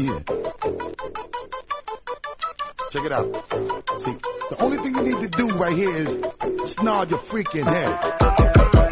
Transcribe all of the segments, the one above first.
here. Check it out. See, the only thing you need to do right here is snarl your freaking head.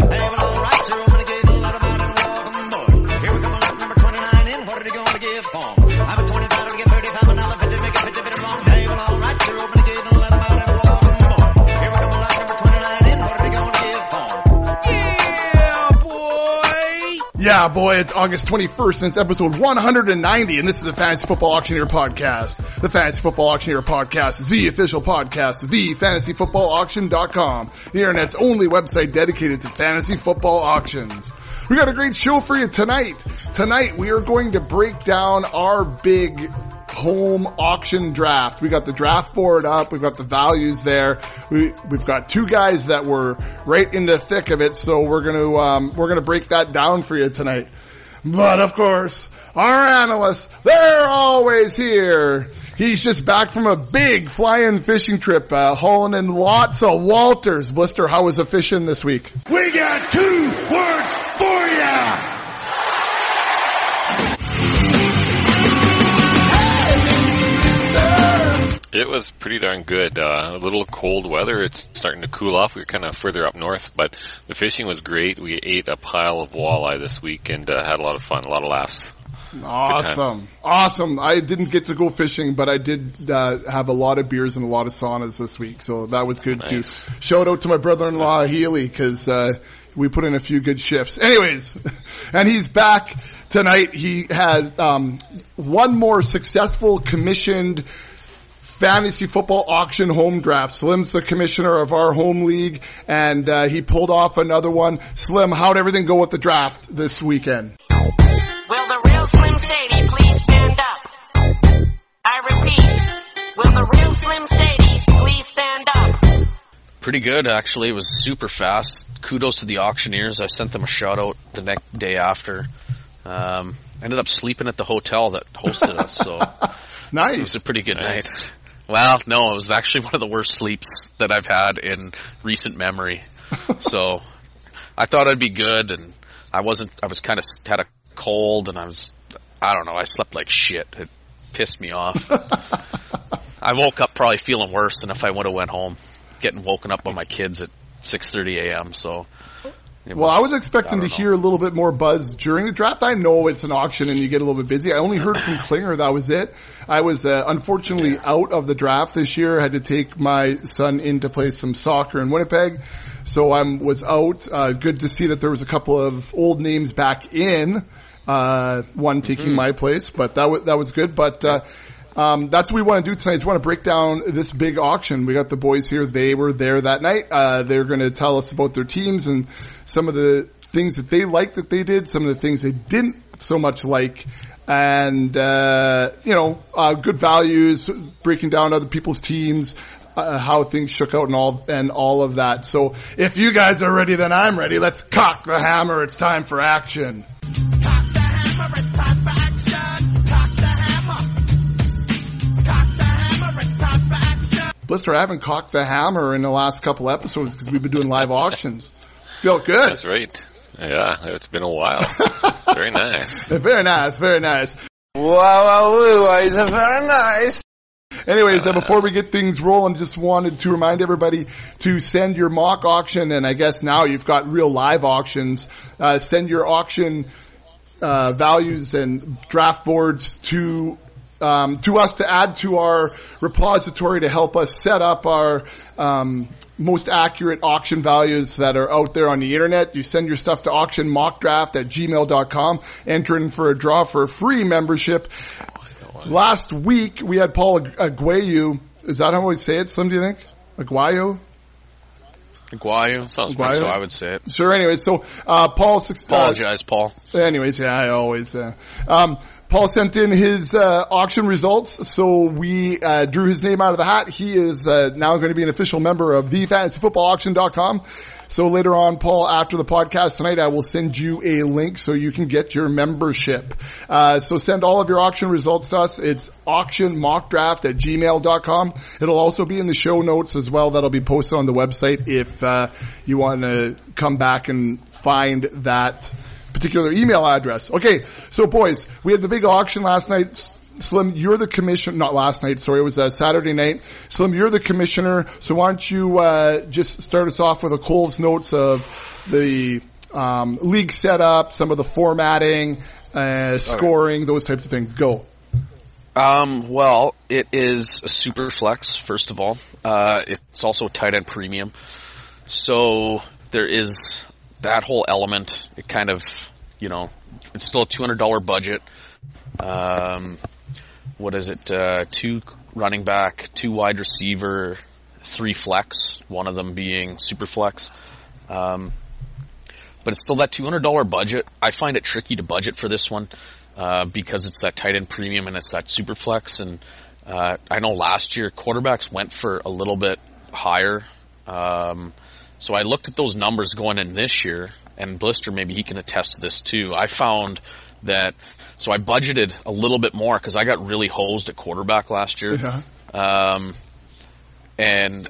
Yeah, boy, it's August 21st since episode 190, and this is the Fantasy Football Auctioneer Podcast. The Fantasy Football Auctioneer Podcast is the official podcast of the fantasyfootballauction.com, the internet's only website dedicated to fantasy football auctions. We got a great show for you tonight. Tonight we are going to break down our big home auction draft. We got the draft board up. We've got the values there. We, we've got two guys that were right in the thick of it. So we're going to, um, we're going to break that down for you tonight. But of course, our analysts, they're always here. He's just back from a big flying fishing trip, uh, hauling in lots of Walters. Blister, how was the fishing this week? We got two words for ya! It was pretty darn good. Uh, a little cold weather. It's starting to cool off. We are kind of further up north, but the fishing was great. We ate a pile of walleye this week and uh, had a lot of fun, a lot of laughs. Awesome. Awesome. I didn't get to go fishing, but I did uh, have a lot of beers and a lot of saunas this week, so that was good too. Nice. Shout out to my brother-in-law Healy because uh, we put in a few good shifts. Anyways, and he's back tonight. He had um, one more successful commissioned fantasy football auction home draft. Slim's the commissioner of our home league, and uh, he pulled off another one. Slim, how'd everything go with the draft this weekend? Repeat, will the real Slim Shady please stand up? Pretty good, actually. It was super fast. Kudos to the auctioneers. I sent them a shout out the next day after. Um, ended up sleeping at the hotel that hosted us, so nice. it was a pretty good Nice. night. Well, no, it was actually one of the worst sleeps that I've had in recent memory. so I thought I'd be good, and I wasn't. I was kind of had a cold, and I was. I don't know. I slept like shit. It pissed me off. I woke up probably feeling worse than if I would have went home, getting woken up by my kids at 6:30 a.m. So. it Well, I was expecting I to don't hear a little bit more buzz during the draft. I know it's an auction and you get a little bit busy. I only heard from Klinger. That was it. I was uh, unfortunately out of the draft this year. I had to take my son in to play some soccer in Winnipeg. So I was out. Uh, good to see that there was a couple of old names back in. Uh, one taking my place, but that was, that was good. But, uh, um, that's what we want to do tonight. Is we want to break down this big auction. We got the boys here. They were there that night. Uh, they're going to tell us about their teams and some of the things that they liked that they did, some of the things they didn't so much like, and uh, you know, uh, good values, breaking down other people's teams. Uh, how things shook out and all and all of that. So if you guys are ready, then I'm ready. Let's cock the hammer. It's time for action. Action. Blister, I haven't cocked the hammer in the last couple episodes because we've been doing live auctions. Felt good. That's right. Yeah, it's been a while. Very nice. Very nice, very nice. Wow, wow, woo, it's very nice. Anyways, uh, before we get things rolling, just wanted to remind everybody to send your mock auction, and I guess now you've got real live auctions. Uh, send your auction uh, values and draft boards to um, to us to add to our repository to help us set up our um, most accurate auction values that are out there on the internet. You send your stuff to auctionmockdraft at gmail.com, enter in for a draw for a free membership. Last week we had Paul Aguayo. Is that how we say it? Slim, do you think? Aguayo? Aguayo. Sounds Aguayo? how I would say it. Sure. Anyway, so uh, Paul. uh, Apologize, Paul. Anyways, yeah, I always. Uh, um, Paul sent in his uh, auction results, so we uh, drew his name out of the hat. He is uh, now going to be an official member of the thefantasyfootballauction.com. So later on, Paul, after the podcast tonight, I will send you a link so you can get your membership. Uh, so send all of your auction results to us. It's auctionmockdraft at gmail.com. It'll also be in the show notes as well. That'll be posted on the website if uh, you want to come back and find that particular email address. Okay, so boys, we had the big auction last night. Slim, you're the commissioner, not last night, sorry, it was uh, Saturday night. Slim, you're the commissioner, so why don't you uh, just start us off with a Cole's notes of the um, league setup, some of the formatting, uh, scoring, those types of things. Go. Um, well, it is a super flex, first of all. Uh, it's also tight end premium. So there is that whole element. It kind of, you know, it's still a $200 budget. Um, what is it? Uh, two running back, two wide receiver, three flex, one of them being super flex. Um, but it's still that $200 budget. I find it tricky to budget for this one uh, because it's that tight end premium and it's that super flex. And uh, I know last year quarterbacks went for a little bit higher. Um, so I looked at those numbers going in this year, and Blister maybe he can attest to this too. I found that so I budgeted a little bit more because I got really hosed at quarterback last year. Yeah. Um, and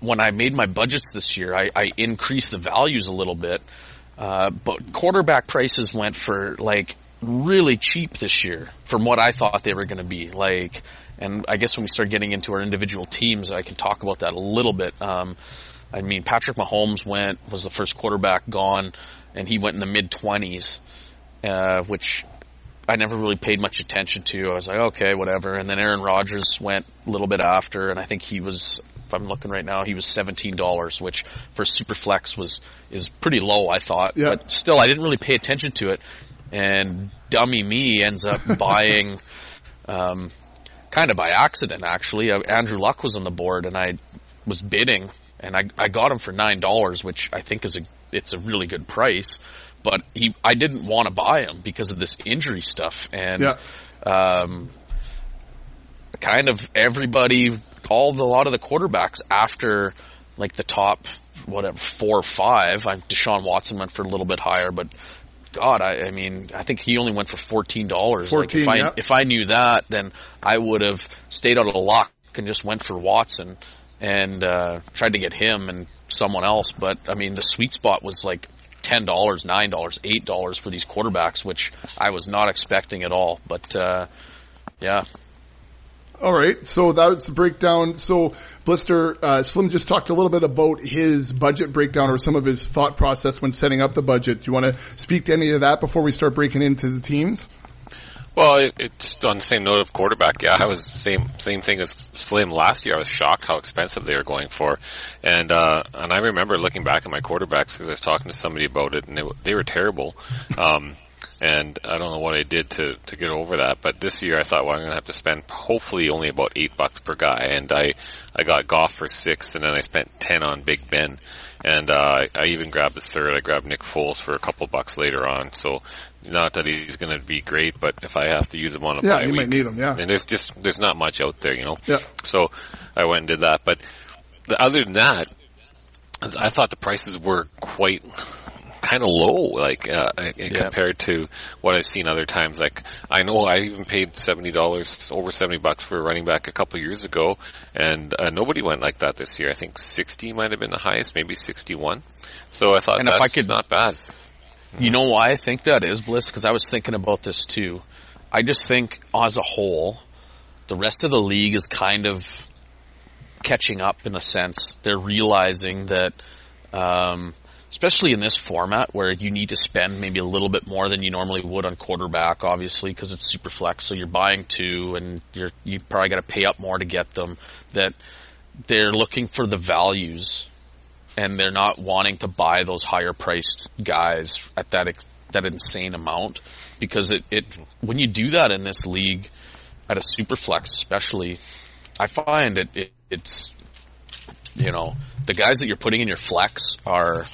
when I made my budgets this year, I, I increased the values a little bit. Uh, but quarterback prices went for like really cheap this year from what I thought they were going to be. Like, and I guess when we start getting into our individual teams, I can talk about that a little bit. Um, I mean, Patrick Mahomes went, was the first quarterback gone, and he went in the mid 20s, uh, which I never really paid much attention to. I was like, okay, whatever. And then Aaron Rodgers went a little bit after, and I think he was, if I'm looking right now, he was seventeen dollars, which for Superflex was is pretty low, I thought. Yeah. But still, I didn't really pay attention to it. And dummy me ends up buying, um, kind of by accident actually. Uh, Andrew Luck was on the board, and I was bidding, and I I got him for nine dollars, which I think is a it's a really good price. But he, I didn't want to buy him because of this injury stuff, and Yeah. um, kind of everybody, all the, a lot of the quarterbacks after like the top whatever four or five. I, Deshaun Watson went for a little bit higher, but God, I, I mean, I think he only went for fourteen dollars. Like if I yeah. if I knew that, then I would have stayed out of the lock and just went for Watson and uh, tried to get him and someone else. But I mean, the sweet spot was like ten dollars, nine dollars, eight dollars for these quarterbacks, which I was not expecting at all. But uh, yeah, All right, so that's the breakdown. So Blister uh, Slim just talked a little bit about his budget breakdown or some of his thought process when setting up the budget. Do you want to speak to any of that before we start breaking into the teams? Well, it, it's on the same note of quarterback. Yeah, I was same same thing as Slim last year. I was shocked how expensive they were going for, and uh, and I remember looking back at my quarterbacks because I was talking to somebody about it, and they they were terrible. Um, and I don't know what I did to to get over that. But this year, I thought, well, I'm going to have to spend hopefully only about eight bucks per guy, and I I got Goff for six, and then I spent ten on Big Ben, and uh, I, I even grabbed a third. I grabbed Nick Foles for a couple bucks later on. So not that he's going to be great, but if I have to use him on a Yeah, bye you week, might need him. Yeah, and there's just there's not much out there, you know. yeah. So I went and did that. But the, other than that, I thought the prices were quite kind of low, like uh, compared to what I've seen other times. Like I know I even paid seventy dollars, over seventy bucks for a running back a couple years ago, and uh, nobody went like that this year. I think sixty might have been the highest, maybe sixty-one. So I thought And if I could- not bad. You know why I think that is, Bliss? Because I was thinking about this too. I just think, as a whole, the rest of the league is kind of catching up in a sense. They're realizing that, um, especially in this format where you need to spend maybe a little bit more than you normally would on quarterback, obviously, because it's super flex. So you're buying two, and you're you probably got to pay up more to get them. That they're looking for the values and they're not wanting to buy those higher priced guys at that that insane amount because it, it when you do that in this league at a super flex especially I find it, it it's you know the guys that you're putting in your flex are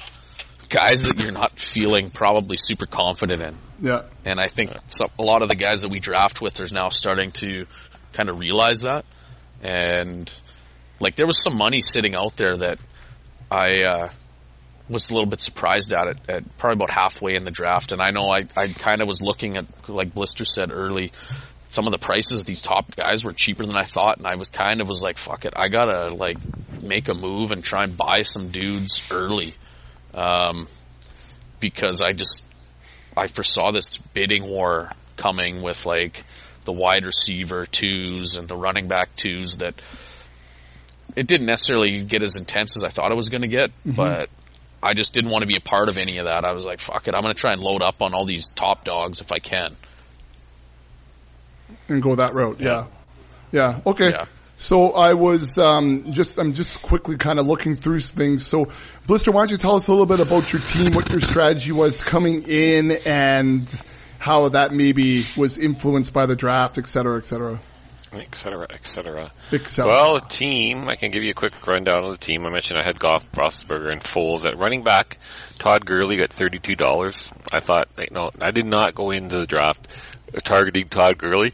guys that you're not feeling probably super confident in Yeah. and I think some, a lot of the guys that we draft with are now starting to kind of realize that. And like there was some money sitting out there that I uh, was a little bit surprised at it at probably about halfway in the draft. And I know I, I kind of was looking at like Blister said early. Some of the prices of these top guys were cheaper than I thought, and I was kind of was like, "Fuck it, I gotta like make a move and try and buy some dudes early," um, because I just I foresaw this bidding war coming with like the wide receiver twos and the running back twos that it didn't necessarily get as intense as I thought it was going to get, but I just didn't want to be a part of any of that. I was like, fuck it, I'm going to try and load up on all these top dogs if I can. and go that route. Yeah. Yeah. Okay. Yeah. So I was um, just I'm just quickly kind of looking through things. So Blister, why don't you tell us a little bit about your team, what your strategy was coming in, and how that maybe was influenced by the draft, et cetera, et cetera, et cetera, et cetera. et cetera. Well, team, I can give you a quick rundown of the team. I mentioned I had Goff, Roethlisberger, and Foles at running back. Todd Gurley got thirty-two dollars. I thought, like, no, I did not go into the draft targeting Todd Gurley.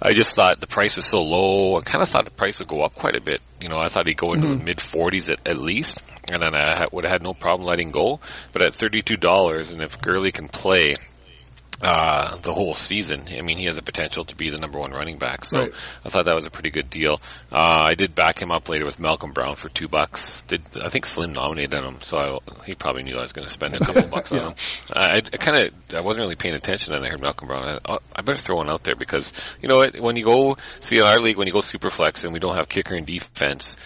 I just thought the price was so low. I kind of thought the price would go up quite a bit. You know, I thought he'd go into the mm-hmm. mid forties at, at least, and then I ha- would have had no problem letting go. But at thirty-two dollars, and if Gurley can play uh, the whole season. I mean, he has a potential to be the number one running back. So Right. I thought that was a pretty good deal. Uh, I did back him up later with Malcolm Brown for two bucks. Did I think Slim nominated him, so I, he probably knew I was going to spend a couple bucks on him. I, I kind of I wasn't really paying attention, and I heard Malcolm Brown. I, oh, I better throw one out there because you know what? When you go see in our league, when you go super flex and we don't have kicker and defense.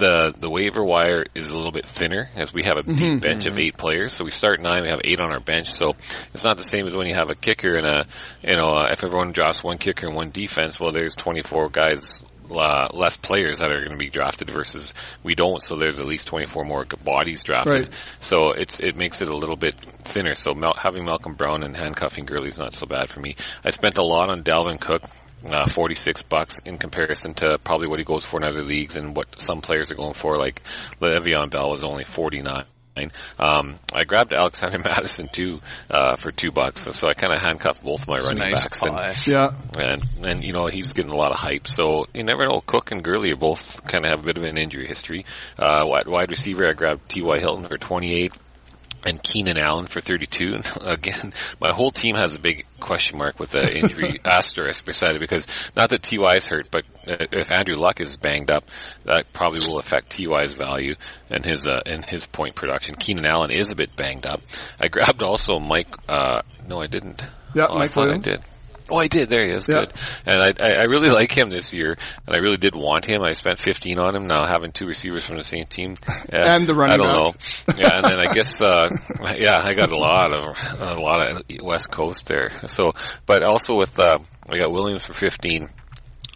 The the waiver wire is a little bit thinner as we have a deep bench of eight players. So we start nine, we have eight on our bench. So it's not the same as when you have a kicker and a you know uh, if everyone drafts one kicker and one defense. Well, there's 24 guys uh, less players that are going to be drafted versus we don't. So there's at least 24 more bodies drafted. Right. So it it makes it a little bit thinner. So Mal- having Malcolm Brown and handcuffing Gurley is not so bad for me. I spent a lot on Dalvin Cook. Uh, 46 bucks in comparison to probably what he goes for in other leagues and what some players are going for. Like Le'Veon Bell is only 49. Um, I grabbed Alexander Mattison too uh, for two bucks, so I kind of handcuffed both my It's running nice backs. And, pie. yeah. and and you know he's getting a lot of hype. So you never know. Cook and Gurley are both kind of have a bit of an injury history. Uh, wide, wide receiver, I grabbed T.Y. Hilton for 28. And Keenan Allen for 32. And again, my whole team has a big question mark with the injury asterisk beside it because not that Ty is hurt, but uh, if Andrew Luck is banged up, that probably will affect Ty's value and his uh, and his point production. Keenan Allen is a bit banged up. I grabbed also Mike. Uh, no, I didn't. Yeah, oh, I Mike thought Williams. I did. Oh, I did. There he is. Yeah. Good. And I, I, I really like him this year, and I really did want him. I spent 15 on him. Now having two receivers from the same team, And the running I don't back. know. Yeah, and then I guess, uh, yeah, I got a lot of a lot of West Coast there. So, but also with uh, I got Williams for 15.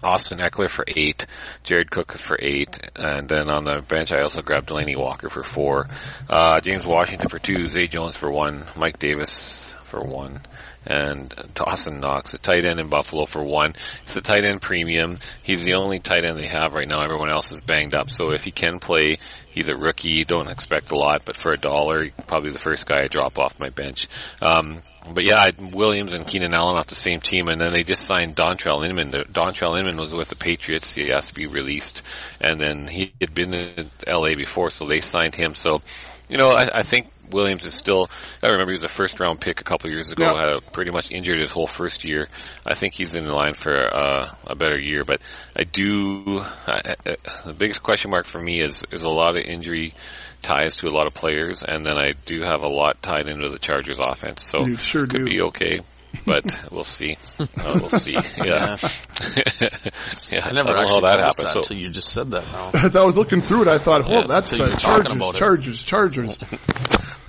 Austin Ekeler for eight, Jared Cook for eight, and then on the bench I also grabbed Delanie Walker for four, uh, James Washington for two, Zay Jones for one, Mike Davis for one, and Dawson Knox, a tight end in Buffalo for one. It's a tight end premium. He's the only tight end they have right now. Everyone else is banged up. So if he can play, he's a rookie. Don't expect a lot, but for a dollar, probably the first guy I drop off my bench. Um, but yeah, Williams and Keenan Allen off the same team, and then they just signed Dontrelle Inman. Dontrelle Inman was with the Patriots. He has to be released, and then he had been in L.A. before, so they signed him. So, you know, I, I think Williams is still. I remember he was a first round pick a couple years ago. Yeah. Had a, pretty much injured his whole first year. I think he's in line for uh, a better year. But I do. I, I, the biggest question mark for me is is a lot of injury ties to a lot of players, and then I do have a lot tied into the Chargers offense. So You sure could do. be okay. But we'll see. Uh, we'll see. Yeah. yeah. I never don't know how that noticed happened. that So until you just said that now. As I was looking through it, I thought, oh, Yeah, that's uh, you're Chargers, it. Chargers, Chargers.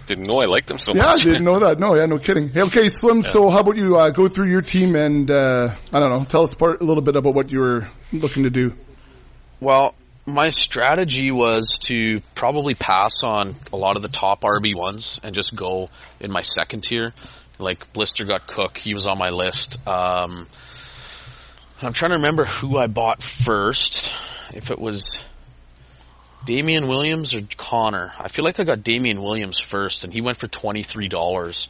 Didn't know I liked them so Yeah, I didn't know that. No, yeah, no kidding. Hey, okay, Slim. So, how about you uh, go through your team and uh, I don't know, tell us part, a little bit about what you were looking to do. Well, my strategy was to probably pass on a lot of the top RB ones and just go in my second tier. Like Blister got Cook, he was on my list. Um, I'm trying to remember who I bought first. If it was Damian Williams or Conner. I feel like I got Damian Williams first, and he went for twenty three dollars,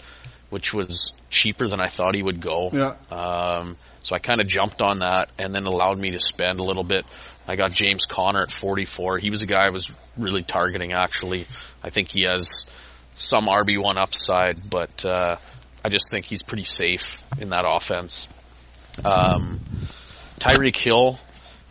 which was cheaper than I thought he would go. Yeah. Um, so I kind of jumped on that and then allowed me to spend a little bit. I got James Conner at 44. He was a guy I was really targeting actually. I think he has some RB1 upside, but, uh, I just think he's pretty safe in that offense. Um, Tyreek Hill,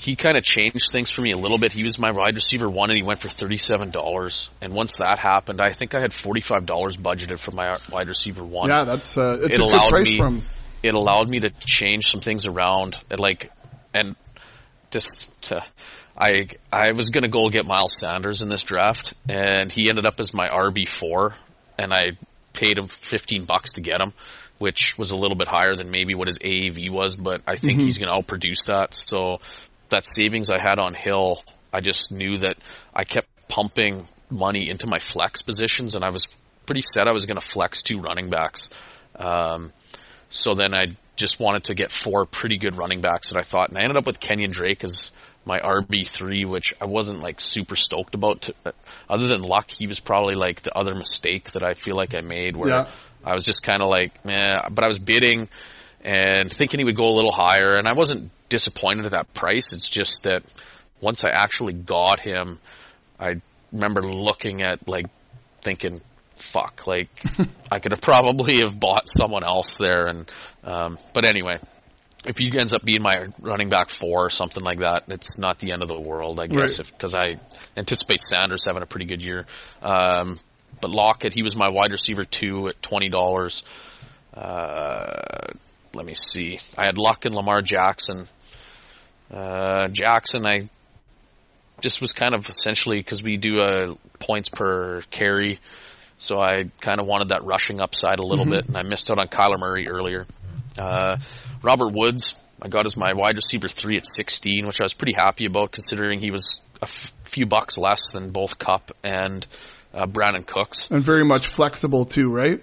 he kind of changed things for me a little bit. He was my wide receiver one and he went for $37. And once that happened, I think I had $45 budgeted for my wide receiver one Yeah, that's uh, it's It allowed me- from. it allowed me to change some things around, and like, and just to, I I was gonna go get Miles Sanders in this draft, and he ended up as my RB four, and I paid him fifteen bucks to get him, which was a little bit higher than maybe what his AAV was, but I think he's gonna outproduce that. So that savings I had on Hill, I just knew that I kept pumping money into my flex positions, and I was pretty set I was gonna flex two running backs. Um, so then I just wanted to get four pretty good running backs that I thought, and I ended up with Kenyon Drake as my RB three, which I wasn't like super stoked about. To, other than luck, he was probably like the other mistake that I feel like I made, where Yeah. I was just kind of like, man. But I was bidding and thinking he would go a little higher, and I wasn't disappointed at that price. It's just that once I actually got him, I remember looking at like thinking, fuck, like I could have probably have bought someone else there. And um, but anyway, if he ends up being my running back four or something like that, it's not the end of the world, I guess, Right. because I anticipate Sanders having a pretty good year. Um, but Lockett, he was my wide receiver two at twenty dollars. Uh, let me see. I had Luck and Lamar Jackson. Uh, Jackson, I just was kind of essentially because we do uh, points per carry, so I kind of wanted that rushing upside a little bit, and I missed out on Kyler Murray earlier. Uh, Robert Woods, I got as my wide receiver three at 16, which I was pretty happy about considering he was a f- few bucks less than both Kupp and uh, Brandin Cooks. And very much flexible too, right?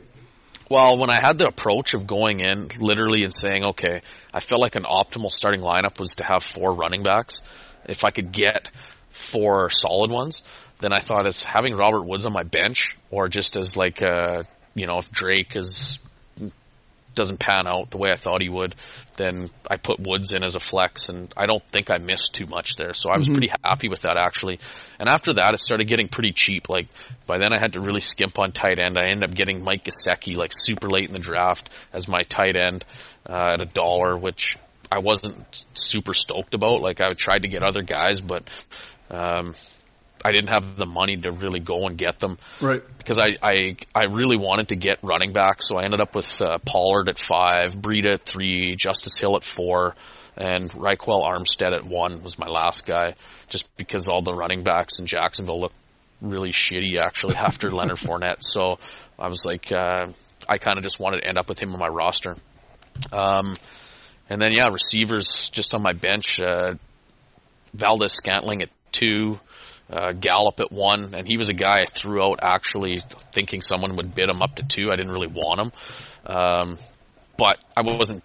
Well, when I had the approach of going in literally and saying, okay, I felt like an optimal starting lineup was to have four running backs. If I could get four solid ones, then I thought as having Robert Woods on my bench or just as like, uh, you know, if Drake is, doesn't pan out the way I thought he would, then I put Woods in as a flex and I don't think I missed too much there. So I was pretty happy with that actually. And after that, it started getting pretty cheap. Like by then I had to really skimp on tight end. I ended up getting Mike Gesicki like super late in the draft as my tight end, uh, at a dollar, which I wasn't super stoked about. Like I tried to get other guys, but, um, I didn't have the money to really go and get them Right. because I, I I really wanted to get running back, so I ended up with uh, Pollard at five, Breida at three, Justice Hill at four, and Ryquell Armstead at one was my last guy, just because all the running backs in Jacksonville looked really shitty actually after Leonard Fournette. So I was like, uh, I kind of just wanted to end up with him on my roster. Um, and then yeah, receivers just on my bench, uh, Valdes-Scantling at two, uh, Gallup at one, and he was a guy I threw out actually thinking someone would bid him up to two. I didn't really want him, um, but I wasn't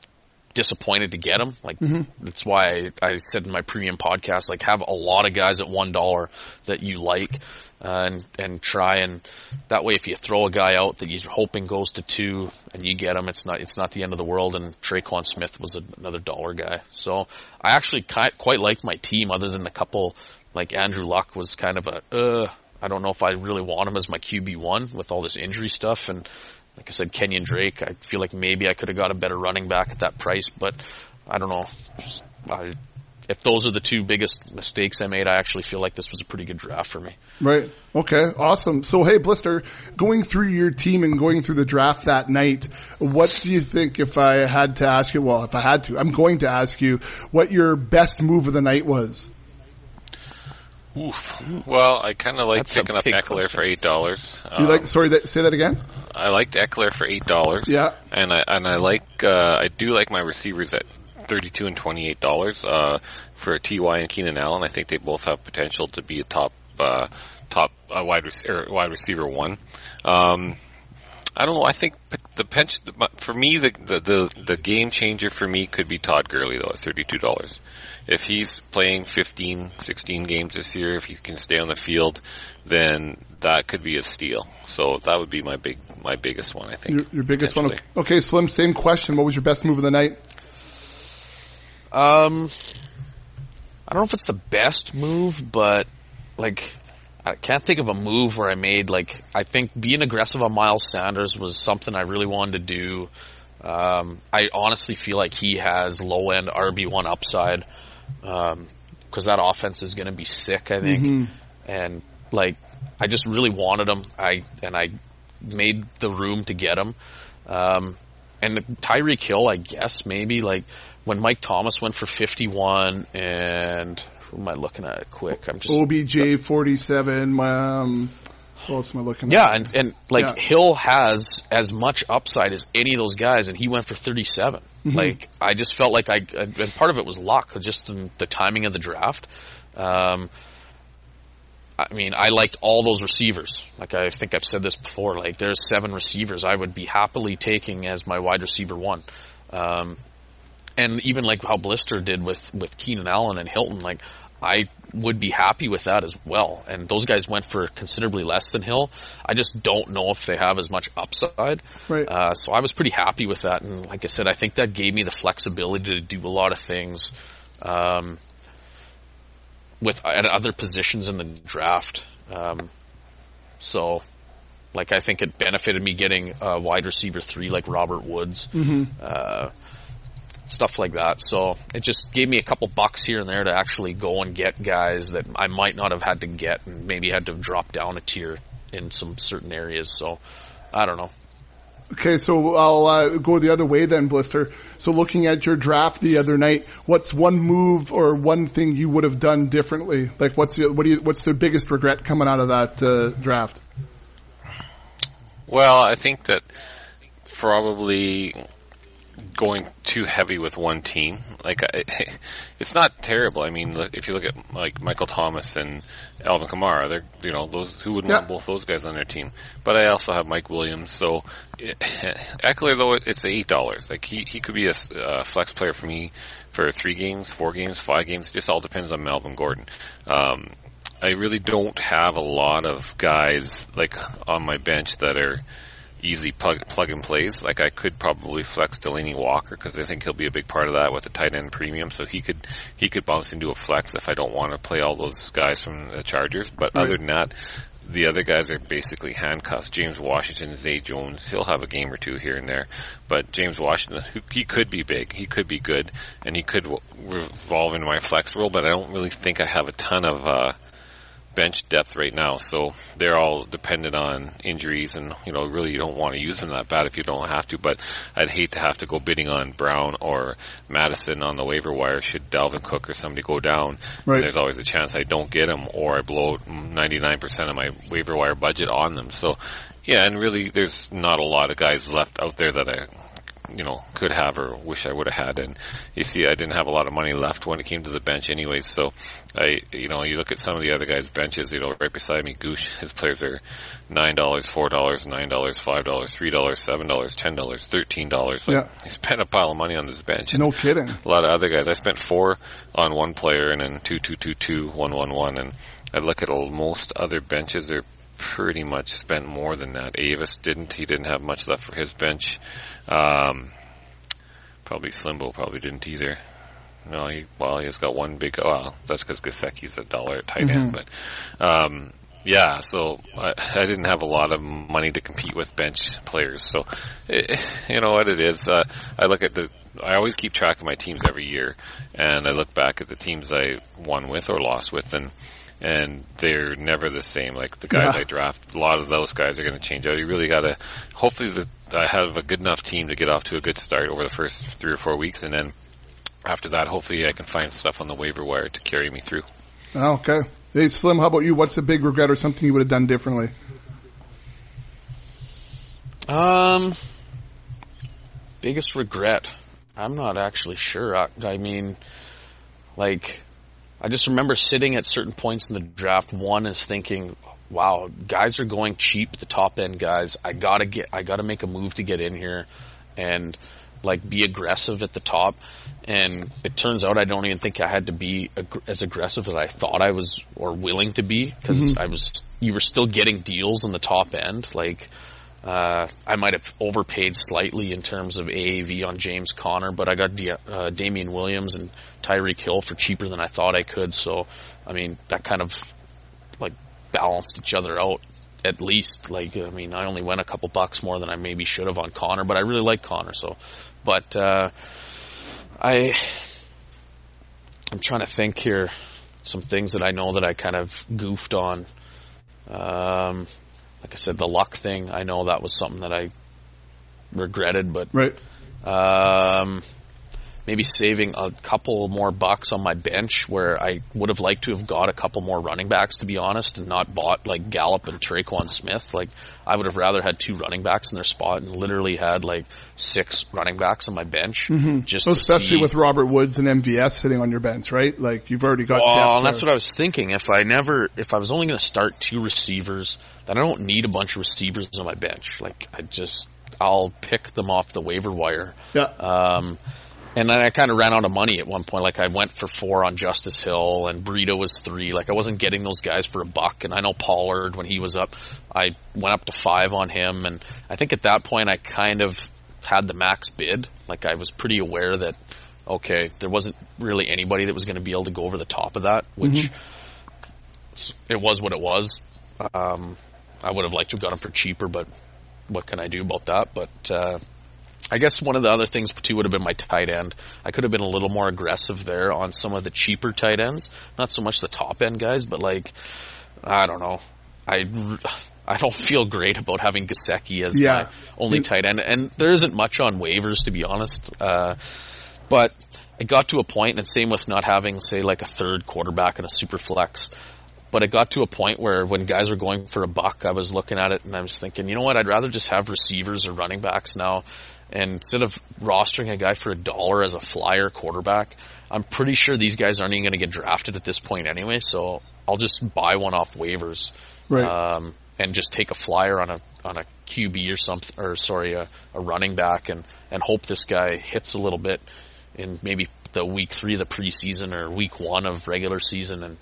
disappointed to get him. Like that's why I, I said in my premium podcast, like have a lot of guys at one dollar that you like, uh, and and try and that way if you throw a guy out that you're hoping goes to two and you get him, it's not it's not the end of the world. And Tre'Quan Smith was another dollar guy, so I actually quite quite like my team other than a couple like Andrew Luck was kind of a uh I don't know if I really want him as my QB one with all this injury stuff and like I said Kenyon Drake I feel like maybe I could have got a better running back at that price but I don't know I, if those are the two biggest mistakes I made I actually feel like this was a pretty good draft for me Right. Okay. Awesome. So, hey, Blister, going through your team and going through the draft that night, what do you think if I had to ask you, well, if I had to, I'm going to ask you what your best move of the night was? Well, I kind of like That's picking up big Ekeler question. for eight dollars. You like, sorry, that, say that again? I liked Ekeler for eight dollars. Yeah. and I and I like uh, I do like my receivers at thirty two and twenty eight dollars uh, for Ty and Keenan Allen. I think they both have potential to be a top uh, top uh, wide rec- wide receiver one. Um, I don't know. I think the pension for me the, the the the game changer for me could be Todd Gurley though at thirty two dollars. If he's playing 15, 16 games this year, if he can stay on the field, then that could be a steal. So that would be my big my biggest one. I think Your, your biggest one? Okay, Slim, same question. What was your best move of the night? Um, I don't know if it's the best move, but like, I can't think of a move where I made like, I think being aggressive on Miles Sanders was something I really wanted to do. Um, I honestly feel like he has low end RB1 upside, um, cause that offense is going to be sick, I think. And like, I just really wanted him. I, and I made the room to get him. Um, and Tyreek Hill, I guess maybe like when Mike Thomas went for 51 and who am I looking at quick? I'm just OBJ 47. Um, else am I looking Yeah, at? and and like Yeah. Hill has as much upside as any of those guys, and he went for 37. Mm-hmm. Like I just felt like I, and part of it was luck, just in the timing of the draft. Um, I mean, I liked all those receivers. Like I think I've said this before. Like there's seven receivers I would be happily taking as my wide receiver one. Um, and even like how Blister did with with Keenan Allen and Hilton, like I would be happy with that as well. And those guys went for considerably less than Hill. I just don't know if they have as much upside. Right. Uh, so I was pretty happy with that. And like I said, I think that gave me the flexibility to do a lot of things. Um, with at other positions in the draft. Um, so, like, I think it benefited me getting a wide receiver three like Robert Woods, uh, stuff like that. So it just gave me a couple bucks here and there to actually go and get guys that I might not have had to get and maybe had to drop down a tier in some certain areas. So I don't know. Okay, so I'll uh, go the other way then, Blister. So looking at your draft the other night, what's one move or one thing you would have done differently? Like, what's the, what do you, what's the biggest regret coming out of that uh, draft? Well, I think that probably going too heavy with one team. Like, I, it's not terrible. I mean, look- if you look at like Michael Thomas and Alvin Kamara, they're you know those who wouldn't Yeah. want both those guys on their team. But I also have Mike Williams. So Ekeler though it's eight dollars. Like he he could be a uh, flex player for me for three games, four games, five games. It just all depends on Melvin Gordon. Um, I really don't have a lot of guys like on my bench that are easy plug, plug and plays. Like I could probably flex Delanie Walker because I think he'll be a big part of that with the tight end premium. So he could he could bounce into a flex if I don't want to play all those guys from the Chargers. But Right. other than that, the other guys are basically handcuffs. James Washington, Zay Jones, he'll have a game or two here and there. But James Washington, he could be big, he could be good, and he could revolve into my flex role. But I don't really think I have a ton of. uh bench depth right now, so they're all dependent on injuries, and you know, really, you don't want to use them that bad if you don't have to. But I'd hate to have to go bidding on Brown or Mattison on the waiver wire should Dalvin Cook or somebody go down. Right. There's always a chance I don't get them, or I blow 99% of my waiver wire budget on them. So, yeah, and really, there's not a lot of guys left out there that I you know, could have or wish I would have had. And you see, I didn't have a lot of money left when it came to the bench anyways. So I, you know, you look at some of the other guys' benches, you know, right beside me, Goosh, his players are $9, $4, $9, $5, $3, $7, $10, $13. Like, Yeah. he spent a pile of money on this bench. And No kidding. a lot of other guys. I spent four on one player and then two, two, two, two, one, one, one. And I look at all, most other benches are pretty much spent more than that. Avis didn't. He didn't have much left for his bench. Um, probably Slimbo probably didn't either. No, he well, he's got one big. Well, that's because Gesicki's a dollar tight end, but um, yeah. So I, I didn't have a lot of money to compete with bench players. So eh, you know what it is. Uh, I look at the. I always keep track of my teams every year, and I look back at the teams I won with or lost with, and and they're never the same. Like the guys Yeah. I draft, a lot of those guys are going to change out. You really got to. Hopefully, the, I have a good enough team to get off to a good start over the first three or four weeks, and then after that, hopefully, I can find stuff on the waiver wire to carry me through. Oh, okay. Hey, Slim, how about you? What's a big regret or something you would have done differently? Um, biggest regret. I'm not actually sure. I, I mean, like, I just remember sitting at certain points in the draft. One is thinking, "Wow, guys are going cheap. The top end guys. I gotta get. I gotta make a move to get in here, and like be aggressive at the top." And it turns out I don't even think I had to be ag- as aggressive as I thought I was or willing to be because mm-hmm. I was. You were still getting deals in the top end, like. Uh, I might have overpaid slightly in terms of AAV on James Conner, but I got D- uh, Damian Williams and Tyreek Hill for cheaper than I thought I could. So, I mean, that kind of like balanced each other out at least. Like, I mean, I only went a couple bucks more than I maybe should have on Conner, but I really like Conner. So, but uh, I, I'm trying to think here. Some things that I know that I kind of goofed on. Um, like I said, the luck thing, I know that was something that I regretted, but Right. um, maybe saving a couple more bucks on my bench where I would have liked to have got a couple more running backs to be honest and not bought like Gallup and Tre'Quan Smith. Like I would have rather had two running backs in their spot and literally had like six running backs on my bench just to Especially see- with Robert Woods and MVS sitting on your bench, right? Like you've already got. well, and that's what I was thinking. If I never, if I was only going to start two receivers, then I don't need a bunch of receivers on my bench. Like I just, I'll pick them off the waiver wire. Yeah. Um, and then I kind of ran out of money at one point. Like I went for four on Justice Hill, and Burrito was three. Like I wasn't getting those guys for a buck. And I know Pollard when he was up, I went up to five on him. And I think at that point I kind of had the max bid. Like I was pretty aware that okay, there wasn't really anybody that was going to be able to go over the top of that, which s- it was what it was. Um, I would have liked to have got him for cheaper, but what can I do about that? But uh, I guess one of the other things too would have been my tight end. I could have been a little more aggressive there on some of the cheaper tight ends, not so much the top end guys, but like I don't know. I I don't feel great about having Gesicki as Yeah. my only tight end, and there isn't much on waivers to be honest. Uh, but it got to a point, and same with not having, say, like a third quarterback and a super flex. But it got to a point where when guys were going for a buck, I was looking at it and I was thinking, you know what? I'd rather just have receivers or running backs now. And instead of rostering a guy for a dollar as a flyer quarterback, I'm pretty sure these guys aren't even going to get drafted at this point anyway. So I'll just buy one off waivers Right. um, and just take a flyer on a on a QB or something, or sorry, a, a running back, and and hope this guy hits a little bit in maybe the week three of the preseason or week one of regular season, and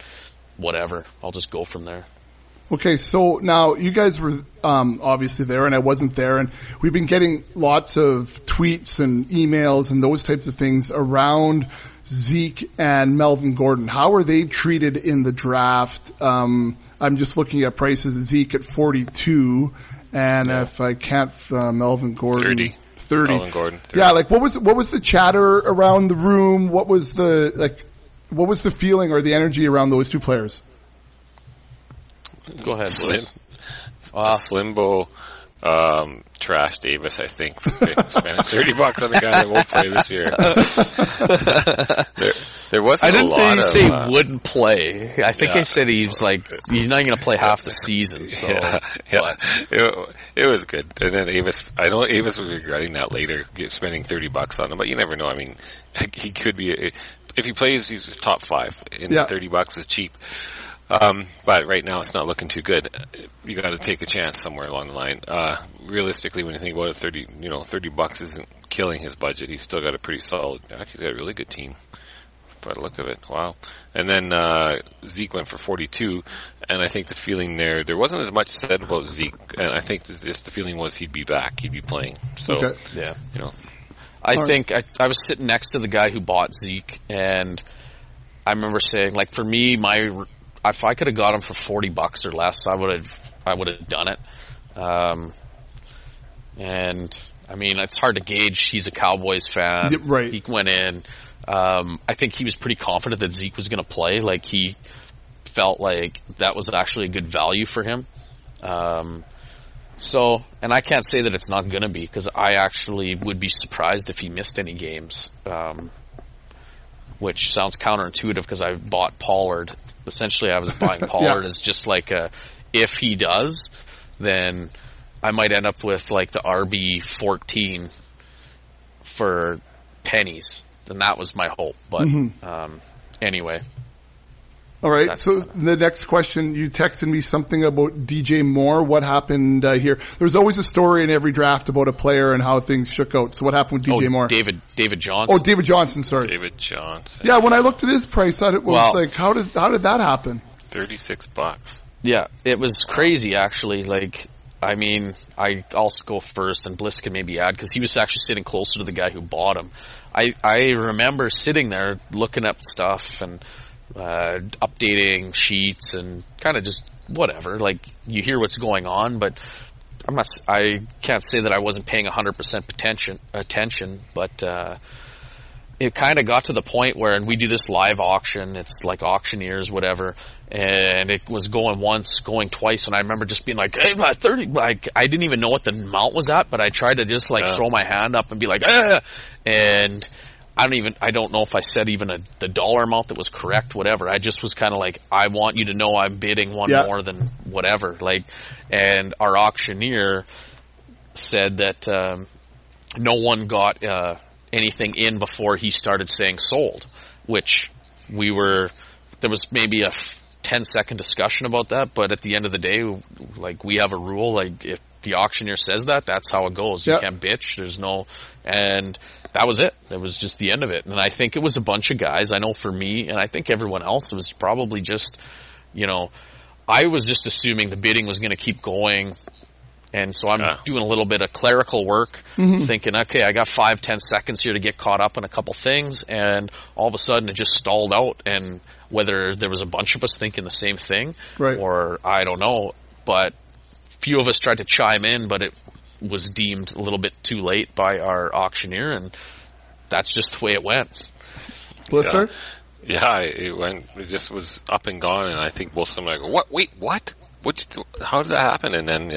whatever. I'll just go from there. Okay, so now you guys were um, obviously there, and I wasn't there, and we've been getting lots of tweets and emails and those types of things around Zeke and Melvin Gordon. How are they treated in the draft? Um, I'm just looking at prices. Zeke at 42, and if I can't, uh, Melvin Gordon 30. 30. Melvin Gordon. 30. Yeah, like what was what was the chatter around the room? What was the like? What was the feeling or the energy around those two players? Go ahead, Slim, boys. Uh, Slimbo um, trash Davis, I think, for spending thirty bucks on a guy that won't play this year. there, there wasn't I a didn't lot think you say uh, wouldn't play. I think yeah. I said he's like he's not going to play half the season. So, yeah, yeah. but It, it was good. And then Avis, I know Avis was regretting that later, spending 30 bucks on him, but you never know. I mean, he could be, if he plays, he's top five, and Yeah. 30 bucks is cheap. Um, but right now it's not looking too good. You got to take a chance somewhere along the line. Uh, realistically, when you think about it, 30, you know, 30 bucks isn't killing his budget. He's still got a pretty solid, actually he's got a really good team by the look of it. Wow. And then uh, Zeke went for 42, and I think the feeling there, there wasn't as much said about Zeke, and I think that this, the feeling was he'd be back, he'd be playing. So, Okay. yeah. you know, I All right. think I, I was sitting next to the guy who bought Zeke, and I remember saying, like, for me, my if I could have got him for forty bucks or less, I would have I would have done it. Um, and I mean, it's hard to gauge. He's a Cowboys fan, Yeah, right. He went in. Um, I think he was pretty confident that Zeke was going to play. Like he felt like that was actually a good value for him. Um, so, and I can't say that it's not going to be because I actually would be surprised if he missed any games. Um, which sounds counterintuitive because I bought Pollard. Essentially, I was buying Pollard as just like a, if he does, then I might end up with like the RB fourteen for pennies. And that was my hope. But Mm-hmm. um, anyway, All right. That's so fine. the next question, you texted me something about DJ Moore. What happened uh, here? There's always a story in every draft about a player and how things shook out. So what happened with DJ oh, Moore? David David Johnson. oh, David Johnson. Sorry. David Johnson. Yeah, when I looked at his price, I was Well- like, how did how did that happen? 36 bucks. Yeah, it was crazy actually. Like, I mean, I also go first, and Bliss can maybe add because he was actually sitting closer to the guy who bought him. I I remember sitting there looking up stuff and uh, updating sheets and kind of just whatever. Like you hear what's going on, but I'm not. I can't say that I wasn't paying 100% attention. Attention, but. Uh, it kind of got to the point where, and we do this live auction. It's like auctioneers, whatever, and it was going once, going twice, and I remember just being like, "Hey, my thirty, like I didn't even know what the amount was at, but I tried to just like Yeah. throw my hand up and be like, ah, and I don't even, I don't know if I said even a, the dollar amount that was correct, whatever. I just was kind of like, I want you to know I'm bidding one Yeah. more than whatever, like, and our auctioneer said that um, no one got uh, anything in before he started saying sold, which we were there was maybe a f- 10 second discussion about that, but at the end of the day, like we have a rule, like if the auctioneer says that, that's how it goes. You Yeah. can't bitch. There's no, and that was it. That was just the end of it. And I think it was a bunch of guys. I know for me, and I think everyone else, it was probably just, you know, I was just assuming the bidding was going to keep going. And so I'm Yeah. doing a little bit of clerical work, mm-hmm. thinking, okay, I got five, ten seconds here to get caught up in a couple things, and all of a sudden it just stalled out. And whether there was a bunch of us thinking the same thing, Right. or I don't know, but few of us tried to chime in, but it was deemed a little bit too late by our auctioneer, and that's just the way it went. Blister? Yeah, it went. It just was up and gone, and I think both of them are like, "What? Wait, what? What? you How did that happen?" And then,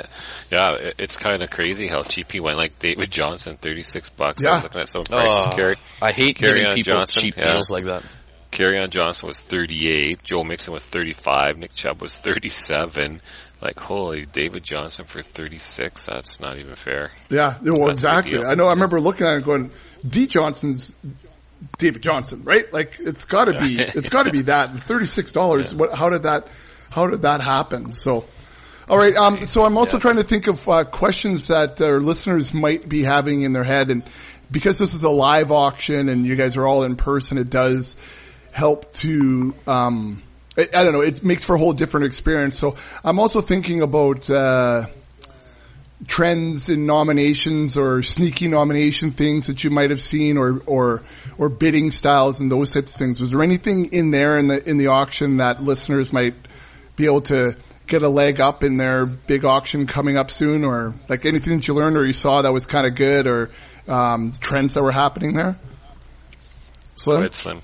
yeah, it, it's kind of crazy how cheap he went. Like David Johnson, thirty six bucks. I Yeah. was looking at some prices. Oh, Carry, I hate Carry giving people Johnson, cheap yeah. deals like that. Kerryon Johnson was thirty eight. Joe Mixon was thirty five. Nick Chubb was thirty seven. Like, holy, David Johnson for thirty six. That's not even fair. Yeah, well, That's exactly. I know. I remember looking at it going, D. Johnson's David Johnson, right? Like it's got to be, it's got to be that thirty six dollars. What? How did that? How did that happen? So, all right. Um, so I'm also trying to think of uh, questions that our listeners might be having in their head, and because this is a live auction and you guys are all in person, it does help to. Um, I, I don't know. It makes for a whole different experience. So I'm also thinking about. Uh, trends in nominations or sneaky nomination things that you might have seen or or or bidding styles and those types of things. Was there anything in there in the in the auction that listeners might be able to get a leg up in their big auction coming up soon or like anything that you learned or you saw that was kind of good or um, trends that were happening there? Slim? ahead, Slim.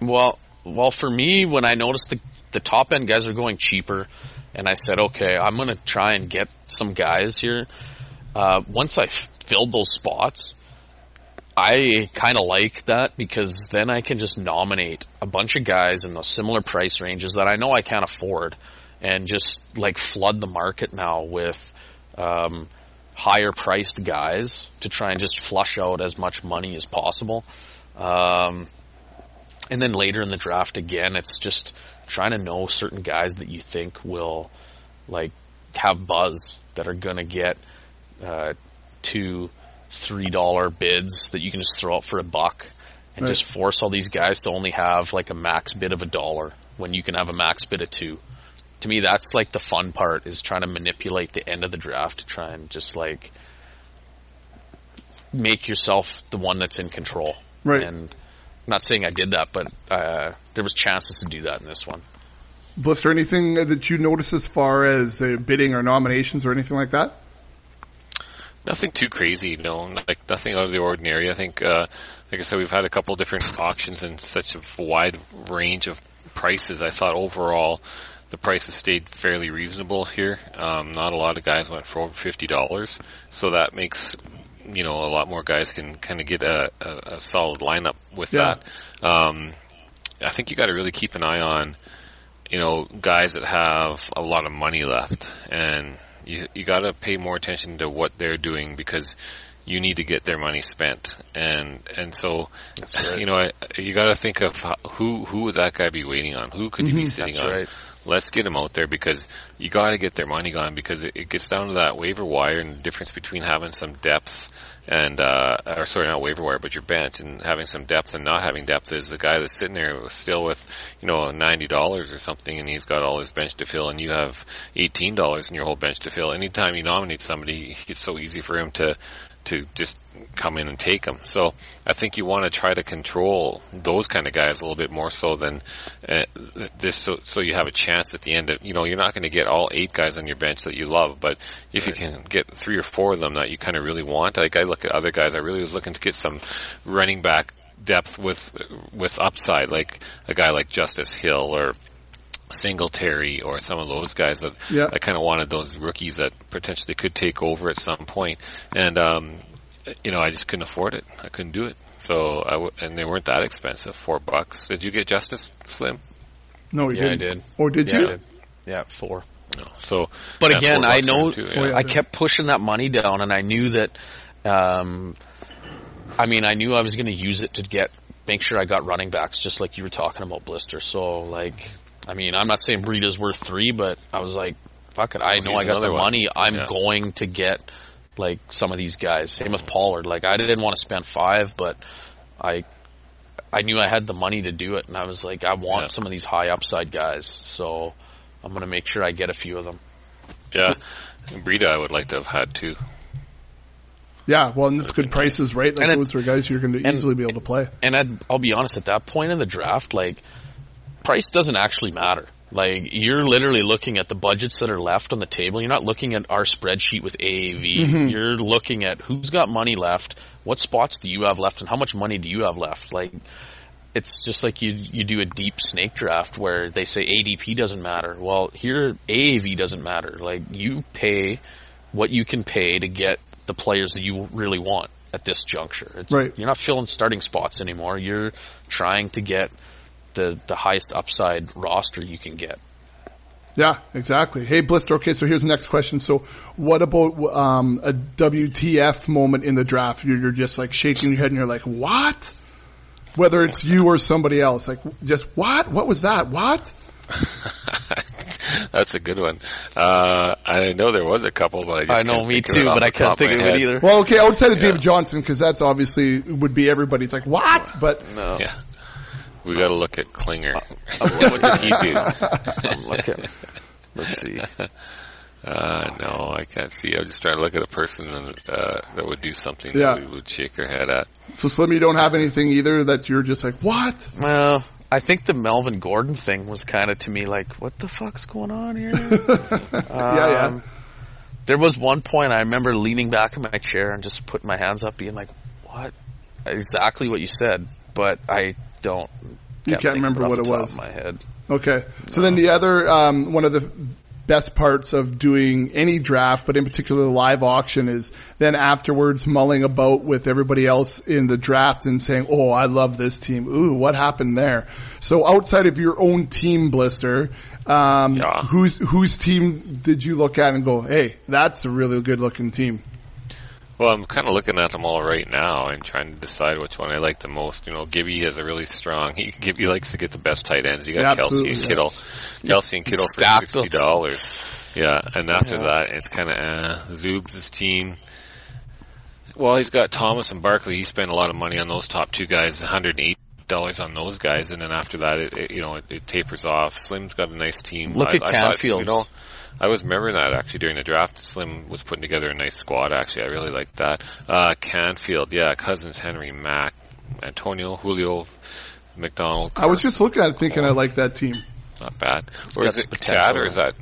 Well, well, for me, when I noticed the the top end guys are going cheaper, and I said, okay, I'm to try and get some guys here. Uh, once I f- filled those spots, I kind of like that because then I can just nominate a bunch of guys in those similar price ranges that I know I can't afford, and just like flood the market now with um, higher priced guys to try and just flush out as much money as possible. Um, and then later in the draft again, it's just trying to know certain guys that you think will like have buzz that are gonna get uh, two, three dollar bids that you can just throw out for a buck and Right. just force all these guys to only have like a max bid of a dollar when you can have a max bid of two. To me, that's like the fun part is trying to manipulate the end of the draft to try and just like make yourself the one that's in control. Right. And not saying I did that, but uh, there was chances to do that in this one. Blister, anything that you noticed as far as uh, bidding or nominations or anything like that? Nothing too crazy, no. Like nothing out of the ordinary. I think, uh, like I said, we've had a couple different auctions and such a wide range of prices. I thought overall the prices stayed fairly reasonable here. Um, not a lot of guys went for over fifty dollars, so that makes you know a lot more guys can kind of get a, a, a solid lineup with Yeah. that. Um, I think you got to really keep an eye on you know, guys that have a lot of money left, and you you got to pay more attention to what they're doing because you need to get their money spent, and and so you know I, you got to think of how, who who would that guy be waiting on? Who could he be sitting Mm-hmm. That's on? right. Let's get them out there because you got to get their money gone because it, it gets down to that waiver wire and the difference between having some depth and uh or sorry not waiver wire but your bench and having some depth and not having depth is the guy that's sitting there still with you know ninety dollars or something and he's got all his bench to fill and you have eighteen dollars in your whole bench to fill. Anytime you nominate somebody it's so easy for him to to just come in and take them. So I think you want to try to control those kind of guys a little bit more so than uh, this, so, so you have a chance at the end. Of, you know, you're not going to get all eight guys on your bench that you love, but if you can get three or four of them that you kind of really want, like I look at other guys, I really was looking to get some running back depth with with upside, like a guy like Justice Hill or Singletary or some of those guys that Yeah. I kind of wanted those rookies that potentially could take over at some point. And um, you know, I just couldn't afford it. I couldn't do it. So I w- and they weren't that expensive, four bucks. Did you get Justice Slim? No, you Yeah, I didn't. did. Or did yeah, you? Did. Yeah, four. No. So, But yeah, again, I know too, Oh, yeah. I kept pushing that money down, and I knew that. Um, I mean, I knew I was going to use it to get make sure I got running backs, just like you were talking about Blister. So, like, I mean, I'm not saying Breida's worth three, but I was like, fuck it, I know I got the one. money. I'm Yeah. going to get like some of these guys. Same with Pollard. Like, I didn't want to spend five, but I. I knew I had the money to do it, and I was like, I want Yeah. some of these high upside guys, so I'm going to make sure I get a few of them. Yeah, Breida I would like to have had too. Yeah, well, and it's good prices, right? Like And it- those are guys you're going to and- easily be able to play. and I'd, I'll be honest, at that point in the draft, like price doesn't actually matter. Like you're literally looking at the budgets that are left on the table. You're not looking at our spreadsheet with AAV. Mm-hmm. You're looking at who's got money left, what spots do you have left, and how much money do you have left. Like it's just like you you do a deep snake draft where they say ADP doesn't matter. Well, here AAV doesn't matter. Like you pay what you can pay to get the players that you really want at this juncture. It's, Right. You're not filling starting spots anymore. You're trying to get the the highest upside roster you can get. Yeah, exactly. Hey, Blister. Okay, so here's the next question. So, what about um, a WTF moment in the draft? You're, you're just like shaking your head and you're like, "What?" Whether it's you or somebody else, like, just what? What was that? What? That's a good one. Uh, I know there was a couple, but I just I know, me too, but I can't think my of it either. Well, okay, outside of Yeah. David Johnson, because that's obviously would be everybody's like, "What?" But No, Yeah, we got to look at Klinger. I'm what did he do? I'm looking. Let's see. Uh, no, I can't see. I'm just trying to look at a person uh, that would do something Yeah. that we would shake our head at. so Slim, you don't have anything either that you're just like, "What?" Well, I think the Melvin Gordon thing was kind of to me like, what the fuck's going on here? yeah, yeah. Um, There was one point I remember leaning back in my chair and just putting my hands up, being like, "What?" Exactly what you said, but I don't. You can't of remember what it was. my head. Okay. So then the other, um, one of the best parts of doing any draft, but in particular the live auction is then afterwards mulling about with everybody else in the draft and saying, oh, I love this team. Ooh, what happened there? So outside of your own team blister, um, Yeah. whose, whose team did you look at and go, hey, that's a really good looking team? Well, I'm kind of looking at them all right now and trying to decide which one I like the most. You know, Gibby has a really strong. He Gibby likes to get the best tight ends. You got Yeah, Kelce and Kittle, Kelce and Kittle for sixty dollars. Yeah, and after Yeah. that, it's kind of uh, Zoobs' team. Well, he's got Thomas and Barkley. He spent a lot of money on those top two guys, 108 dollars on those guys, and then after that, it, it you know it, it tapers off. Slim's got a nice team. Look I, at I Canfield. You know, I was remembering that actually during the draft. Slim was putting together a nice squad. Actually, I really liked that. Uh, Canfield, yeah, Cousins, Henry, Mack, Antonio, Julio, McDonald. I was just looking at it thinking I like that team. not bad. It's Or is it potential, Chad or is that?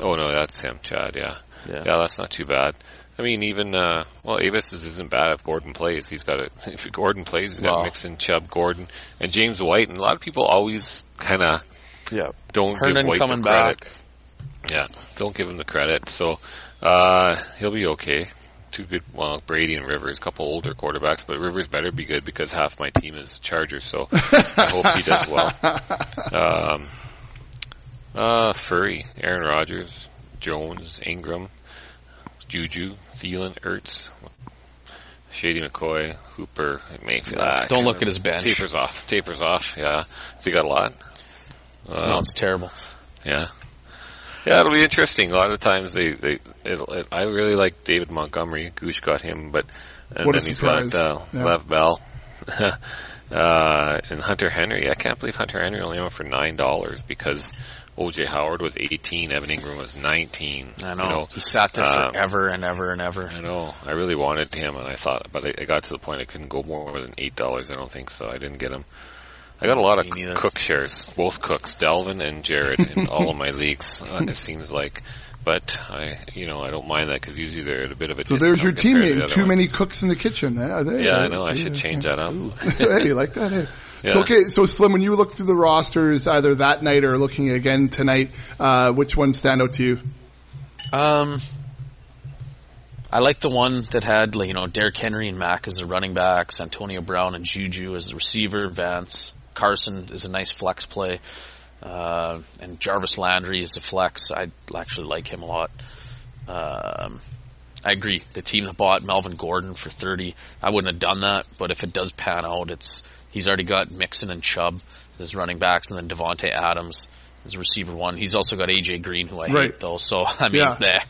Oh no, that's him, Chad. Yeah, Yeah. yeah, that's not too bad. I mean, even uh, well, Avis is, isn't bad if Gordon plays. He's got it. If Gordon plays, he's got Wow. Mixon, Chubb, Gordon, and James White. And a lot of people always kind of Yeah. don't Herndon give White coming the credit. back. Yeah, don't give him the credit. So uh, he'll be okay. Two good, well, Brady and Rivers, a couple older quarterbacks, but Rivers better be good because half my team is Chargers. So I hope he does well. Um, uh, Furry, Aaron Rodgers, Jones, Ingram, Juju, Thielen, Ertz, Shady McCoy, Hooper, Mayfield. Ah, Don't look at his bench. Tapers off. Tapers off. Yeah. You got a lot. Um, No, it's terrible. yeah. Yeah, it'll be interesting. A lot of times they, they, it'll, it, I really like David Montgomery. Gooch got him, but, and What then he's surprise. got, uh, Yeah. Lev Bell. uh, and Hunter Henry. I can't believe Hunter Henry only went for $9 because OJ Howard was 18, Evan Engram was 19. I know. You know, he sat there um, forever and ever and ever. I know. I really wanted him, and I thought, but I, I got to the point I couldn't go more than eight dollars. I don't think so. I didn't get him. I got a lot of Me cook shares, both cooks, Dalvin and Jared, in all of my leagues. Uh, it seems like, but I, you know, I don't mind that because usually they're at a bit of a. So there's your discount team compared name. the other Too many cooks in the kitchen. Yeah, they, Yeah, I know. I should change that up. hey, you like that? Hey. So okay, so Slim, when you look through the rosters either that night or looking again tonight, uh, which ones stand out to you? Um, I like the one that had, like, you know, Derrick Henry and Mack as the running backs, Antonio Brown and Juju as the receiver, Vance Carson is a nice flex play, uh, and Jarvis Landry is a flex. I actually like him a lot. Um, I agree. The team that bought Melvin Gordon for thirty, I wouldn't have done that. But if it does pan out, it's he's already got Mixon and Chubb as running backs, and then Davante Adams as receiver one. He's also got AJ Green, who I Right. hate though. So I mean, Yeah.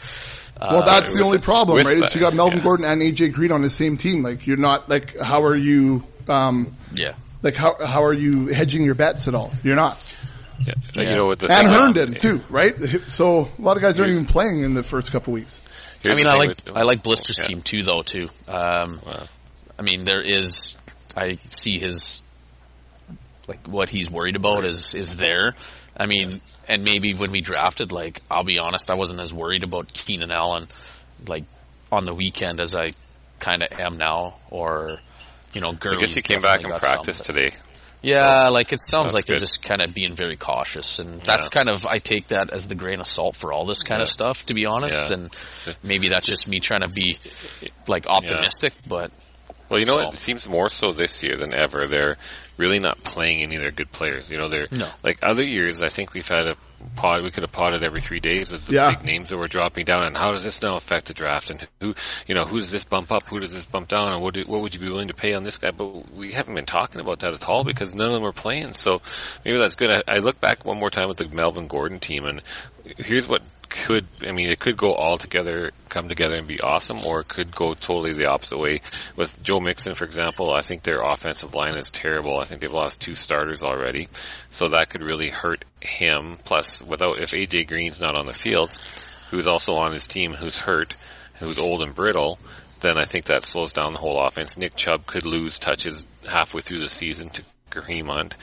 Well, that's the only the- problem, with right? Is you got Melvin yeah. Gordon and AJ Green on the same team. Like you're not like how are you um yeah. Like how how are you hedging your bets at all? You're not. Yeah. Yeah. You know what the And thing- Herndon too, right? So a lot of guys aren't even playing in the first couple weeks. Here's I mean, I like with- I like Blister's Yeah. team too, though. Too. Um, Wow. I mean, there is. I see his like what he's worried about is is there. I mean, and maybe when we drafted, like I'll be honest, I wasn't as worried about Keenan Allen, like on the weekend as I kind of am now, or you know, I Gurley's guess he came back and practiced something. today. Yeah, like it sounds That's like they're good. just kind of being very cautious, and that's Yeah. kind of I take that as the grain of salt for all this kind of stuff, to be honest. Yeah. And maybe that's just me trying to be like optimistic, but Well, you know So- what? It seems more so this year than ever. They're really not playing any of their good players. You know, they're No. like other years. I think we've had a pod. We could have potted every three days with the Yeah. big names that were dropping down. And how does this now affect the draft? And who, you know, who does this bump up? Who does this bump down? And what do, what would you be willing to pay on this guy? But we haven't been talking about that at all because none of them are playing. So maybe that's good. I, I look back one more time with the Melvin Gordon team, and here's what could I mean it could go all together come together and be awesome or it could go totally the opposite way. With Joe Mixon for example I think their offensive line is terrible. I think they've lost two starters already. So that could really hurt him. Plus without if AJ Green's not on the field who's also on his team who's hurt who's old and brittle then I think that slows down the whole offense. Nick Chubb could lose touches halfway through the season to Kareem Hunt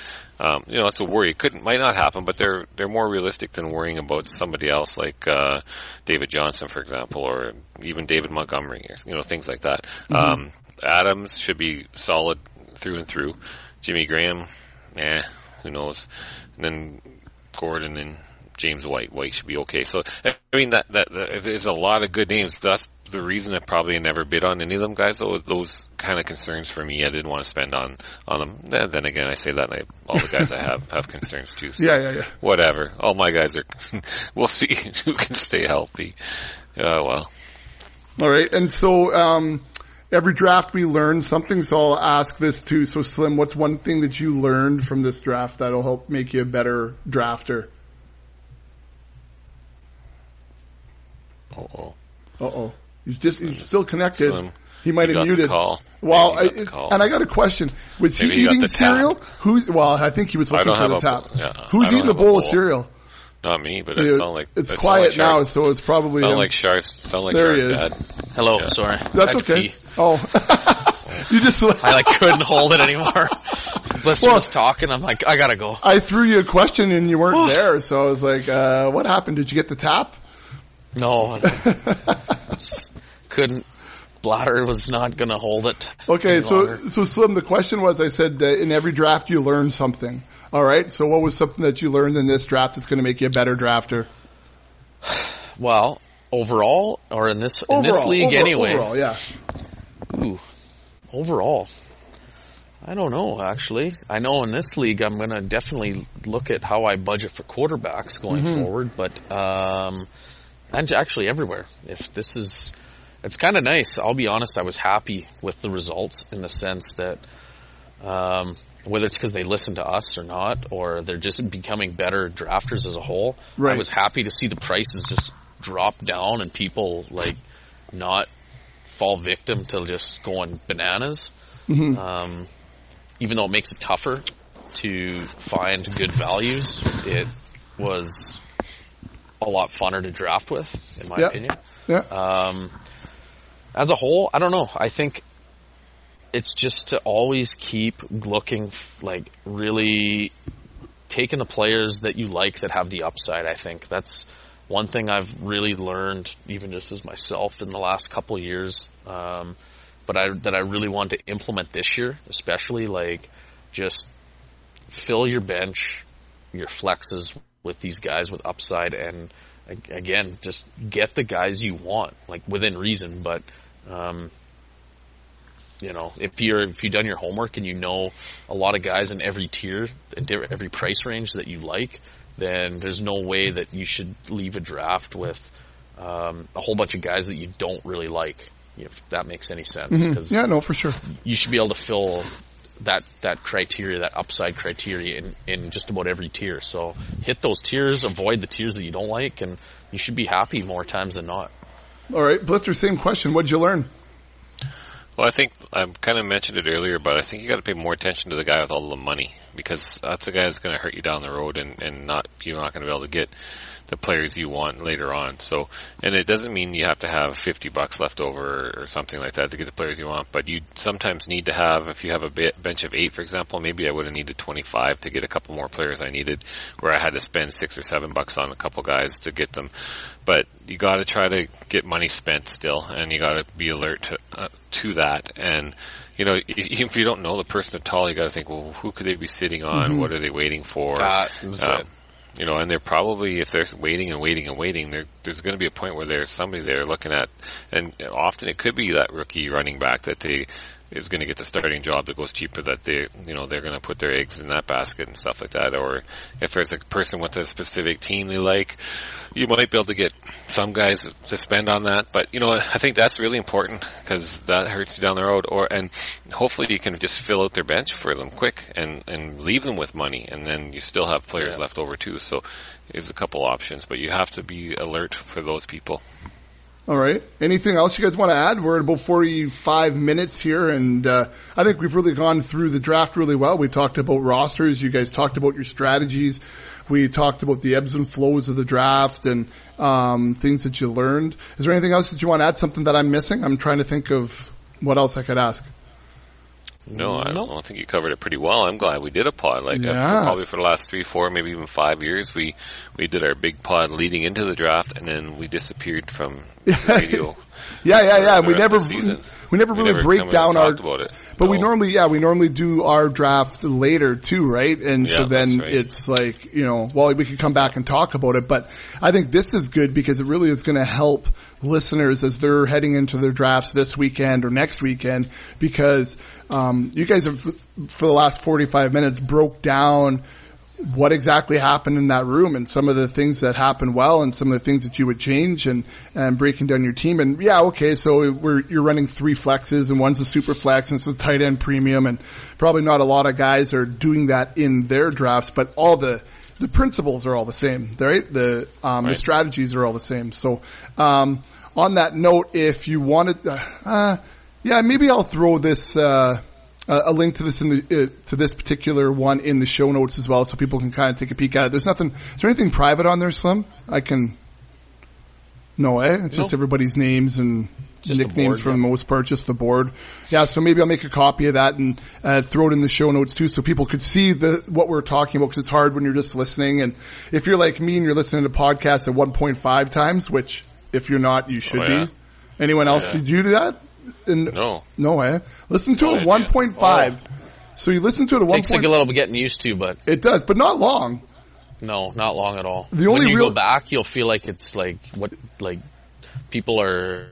um, you know, that's a worry. It could might not happen, but they're they're more realistic than worrying about somebody else like uh, David Johnson, for example, or even David Montgomery, or, you know, things like that. Um, Adams should be solid through and through. Jimmy Graham, eh, who knows? And then Gordon and James White. White should be okay. So I mean that that, that there's a lot of good names. That's the reason I probably never bid on any of them guys. Though those kind of concerns for me, I didn't want to spend on on them. Then, then again, I say that and I, all the guys I have have concerns too. So Yeah, yeah, yeah. whatever. All my guys are. we'll see who can stay healthy. Oh well, All right, and so um, every draft we learn something. So I'll ask this too. So Slim, what's one thing that you learned from this draft that'll help make you a better drafter? oh, oh. Uh oh, he's just he's still connected. Slim, he might you have got the muted. call. Well, Maybe you got I, the call. and I got a question. Was Maybe he you got eating the tap. cereal? Who's well? I think he was looking for the tap. bowl. Yeah, Who's eating a have a bowl of cereal? Not me, but You it know, like it's quiet like now, so it's probably Sound him. like sharks. Sound like There he is. Dad. hello, Yeah. sorry, That's okay. Oh, you just. I like couldn't hold it anymore. Blister Well- was talking. I'm like, I gotta go. I threw you a question and you weren't there, so I was like, uh, "What happened? Did you get the tap?" No, couldn't. Bladder was not gonna hold it. Okay, so longer. so Slim, the question was, I said uh, in every draft you learn something. All right, so what was something that you learned in this draft that's going to make you a better drafter? well, overall or in this in this league over- anyway. Overall, yeah. Ooh, overall, I don't know. Actually, I know in this league I'm gonna definitely look at how I budget for quarterbacks going Mm-hmm. forward, but um, and actually everywhere. If this is, it's kind of nice. I'll be honest. I was happy with the results in the sense that. Um, whether it's because they listen to us or not, or they're just becoming better drafters as a whole. Right. I was happy to see the prices just drop down and people like not fall victim to just going bananas. Mhm. Um, even though it makes it tougher to find good values, it was a lot funner to draft with, in my Yeah. opinion. Yeah. Um, as a whole, I don't know. I think it's just to always keep looking f- like really taking the players that you like that have the upside. I think that's one thing I've really learned, even just as myself in the last couple years. Um, but I that I really want to implement this year, especially like just fill your bench, your flexes with these guys with upside, and again, just get the guys you want, like within reason. But um, you know, if you're if you've done your homework and you know a lot of guys in every tier, every price range that you like, then there's no way that you should leave a draft with um, a whole bunch of guys that you don't really like. If that makes any sense, because Mm-hmm. Yeah, no, for sure. you should be able to fill that that criteria, that upside criteria in in just about every tier. So hit those tiers, avoid the tiers that you don't like, and you should be happy more times than not. All right, Blister, same question. What'd you learn? Well, I think I kind of mentioned it earlier, but I think you got to pay more attention to the guy with all the money because that's the guy that's going to hurt you down the road, and and not you're not going to be able to get the players you want later on. So, and it doesn't mean you have to have 50 bucks left over or something like that to get the players you want, but you sometimes need to have, if you have a bench of eight, for example, maybe I would have needed 25 to get a couple more players I needed where I had to spend six or seven bucks on a couple guys to get them. But you got to try to get money spent still, and you got to be alert to, uh, to that. And, you know, i- if you don't know the person at all, you got to think, well, who could they be sitting on? What are they waiting for? That was Um, it. you know, and they're probably if they're waiting and waiting and waiting, there, there's going to be a point where there's somebody there looking at, and often it could be that rookie running back that they is going to get the starting job that goes cheaper that they, you know, they're going to put their eggs in that basket and stuff like that. Or if there's a person with a specific team they like, you might be able to get some guys to spend on that. But you know, I think that's really important because that hurts you down the road. Or and hopefully you can just fill out their bench for them quick and and leave them with money, and then you still have players left over too. So there's a couple options, but you have to be alert for those people. All right. Anything else you guys want to add? We're at about 45 minutes here, and uh, I think we've really gone through the draft really well. We talked about rosters. You guys talked about your strategies. We talked about the ebbs and flows of the draft and um, things that you learned. Is there anything else that you want to add? Something that I'm missing? I'm trying to think of what else I could ask. No, I don't think you covered it pretty well. I'm glad we did a pod. Like uh, Yes. probably for the last three, four, maybe even five years, we we did our big pod leading into the draft, and then we disappeared from the radio. Yeah, yeah, yeah. We never, we never We really never break down our. about it. But we normally, yeah, we normally do our draft later too, right? And so then right. it's like, you know, well, we could come back and talk about it, but I think this is good because it really is going to help listeners as they're heading into their drafts this weekend or next weekend because, um, you guys have, for the last 45 minutes broke down what exactly happened in that room and some of the things that happened well and some of the things that you would change and, and breaking down your team. And yeah, okay, so we're, you're running three flexes and one's a super flex and it's a tight end premium and probably not a lot of guys are doing that in their drafts, but all the, the principles are all the same, right? The, um, the strategies are all the same. So, um, on that note, if you wanted, uh, uh, yeah, maybe I'll throw this, uh, uh, a link to this in the uh, to this particular one in the show notes as well, so people can kind of take a peek at it. There's nothing. Is there anything private on there, Slim? I can. No, eh? It's just No. everybody's names and Just nicknames board, for yeah. the most part, just the board. Yeah, so maybe I'll make a copy of that and uh, throw it in the show notes too, so people could see the what we're talking about. Because it's hard when you're just listening, and if you're like me and you're listening to podcasts at 1.5 times, which if you're not, you should Oh, yeah. be. Anyone else? Yeah. Did you do that? And, No, no, eh? Listen to No it idea. 1.5. So you listen to it at Takes a little bit getting used to, but It does, but not long. no, not long at all. The only when you real- go back, you'll feel like it's like what like people are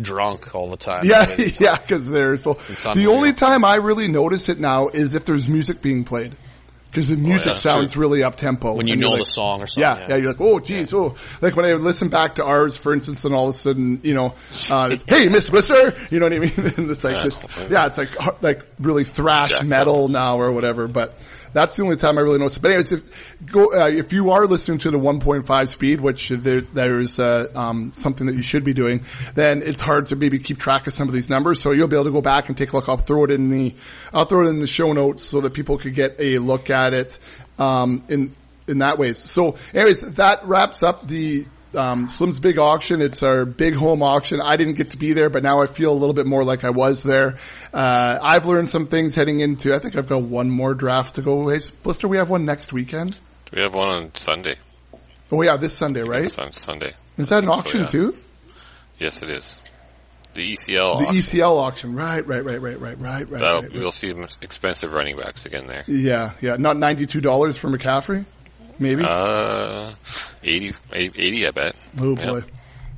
drunk all the time. Yeah, I mean, yeah, because there's so the only time I really notice it now is if there's music being played, because the music Oh, yeah, sounds true. really up tempo. when you know the song or something. Yeah, yeah, you're like, oh, geez, oh, like when I listen back to ours, for instance, and all of a sudden, you know, uh, hey, Mr. Blister, you know what I mean? and it's like Yeah. just, yeah, it's like, like really thrash metal now or whatever, but that's the only time I really notice it. But anyways, if, go, uh, if you are listening to the 1.5 speed, which there, there's, uh, um, something that you should be doing, then it's hard to maybe keep track of some of these numbers. So you'll be able to go back and take a look. I'll throw it in the, I'll throw it in the show notes so that people could get a look at it, um, in, in that way. So anyways, that wraps up the um, Slim's big auction. It's our big home auction. I didn't get to be there, but now I feel a little bit more like I was there. Uh, I've learned some things heading into. I think I've got one more draft to go. Hey, Blister, we have one next weekend. We have one on Sunday. Oh yeah, this Sunday, right? On Sunday. Is that an think so, auction yeah. too? Yes, it is. The ECL. The auction. ECL auction. Right, right, right, right, right, right, right, We'll right. see expensive running backs again there. Yeah, yeah. Not ninety-two dollars for McCaffrey, maybe. Uh, 80, 80 I bet. oh boy.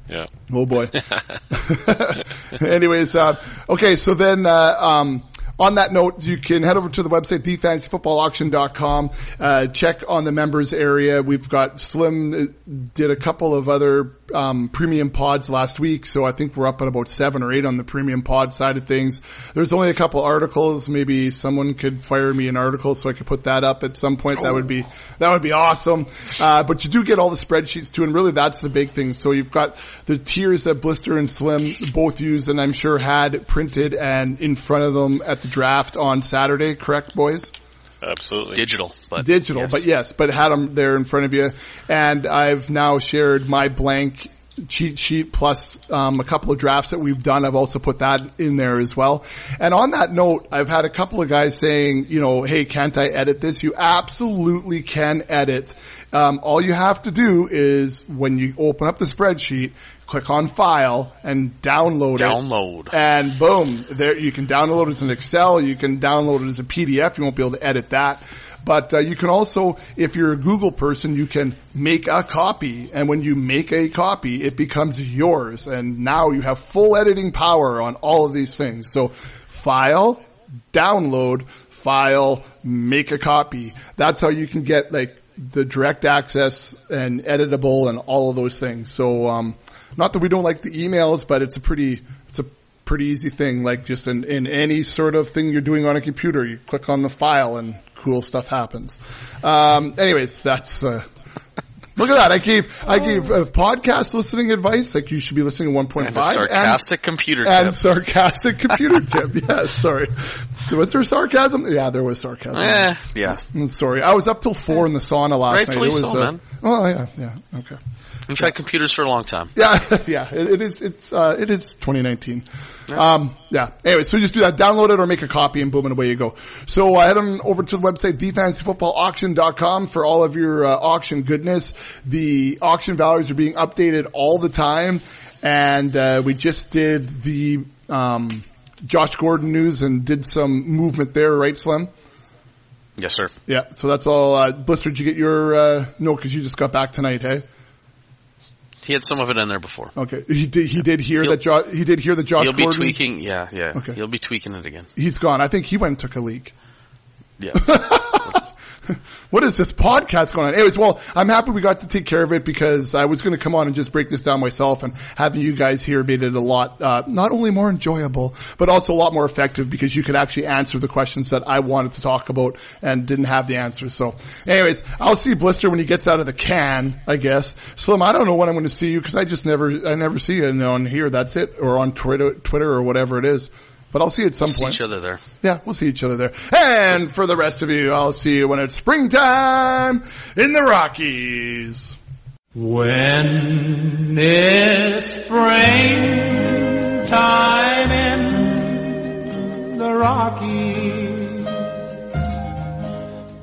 Yeah. Oh boy. Anyways, uh, okay, so then, uh, um, on that note, you can head over to the website, thefantasyfootballauction.com, uh, check on the members area. We've got Slim uh, did a couple of other, um, premium pods last week, so I think we're up at about seven or eight on the premium pod side of things. There's only a couple articles. Maybe someone could fire me an article so I could put that up at some point. That would be, that would be awesome. Uh, but you do get all the spreadsheets too, and really that's the big thing. So you've got the tiers that Blister and Slim both used and I'm sure had printed and in front of them at the draft on Saturday, correct boys? Absolutely. Digital, but Digital, yes. but yes, but had them there in front of you. And I've now shared my blank cheat sheet plus um, a couple of drafts that we've done. I've also put that in there as well. And on that note, I've had a couple of guys saying, you know, hey, can't I edit this? You absolutely can edit. Um, all you have to do is when you open up the spreadsheet, click on file and download it download. and boom, there you can download it as an Excel. You can download it as a PDF. You won't be able to edit that. But uh, you can also, if you're a Google person, you can make a copy, and when you make a copy, it becomes yours. And now you have full editing power on all of these things. So, file, download, file, make a copy. That's how you can get like the direct access and editable and all of those things. So, um, not that we don't like the emails, but it's a pretty, it's a pretty easy thing. Like just in, in any sort of thing you're doing on a computer, you click on the file and cool stuff happens. Um, anyways, that's, uh, look at that. I gave, I gave uh, podcast listening advice. Like you should be listening to 1.5 And sarcastic computer and tip. sarcastic computer tip. Yeah, sorry. So was there sarcasm? Yeah, there was sarcasm. Eh, yeah. I'm sorry. I was up till four in the sauna last Rightfully night. It was, so, uh, man. Oh yeah, yeah, okay. We've had computers for a long time. Yeah, yeah. It, it is. It's. Uh, it is 2019. Um. Yeah. Anyway, so just do that. Download it or make a copy, and boom, and away you go. So uh, head on over to the website thefantasyfootballauction.com for all of your uh, auction goodness. The auction values are being updated all the time, and uh, we just did the um, Josh Gordon news and did some movement there, right, Slim? Yes, sir. Yeah. So that's all. Uh, Blister, did you get your? Uh, no, because you just got back tonight, hey. He had some of it in there before. Okay. He did. He did hear He'll- that. Jo- he did hear that Josh. He'll be Gordon- tweaking. Yeah, yeah. Okay. He'll be tweaking it again. He's gone. I think he went and took a leak. Yeah. What is this podcast going on? Anyways, well, I'm happy we got to take care of it because I was going to come on and just break this down myself and having you guys here made it a lot, uh, not only more enjoyable, but also a lot more effective because you could actually answer the questions that I wanted to talk about and didn't have the answers. So anyways, I'll see Blister when he gets out of the can, I guess. Slim, I don't know when I'm going to see you because I just never, I never see you on here. That's it. Or on Twitter, Twitter or whatever it is. But I'll see you at some See point. each other there. Yeah, we'll see each other there. And for the rest of you, I'll see you when it's springtime in the Rockies. When it's springtime in the Rockies,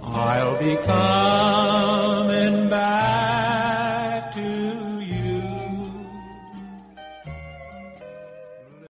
I'll be coming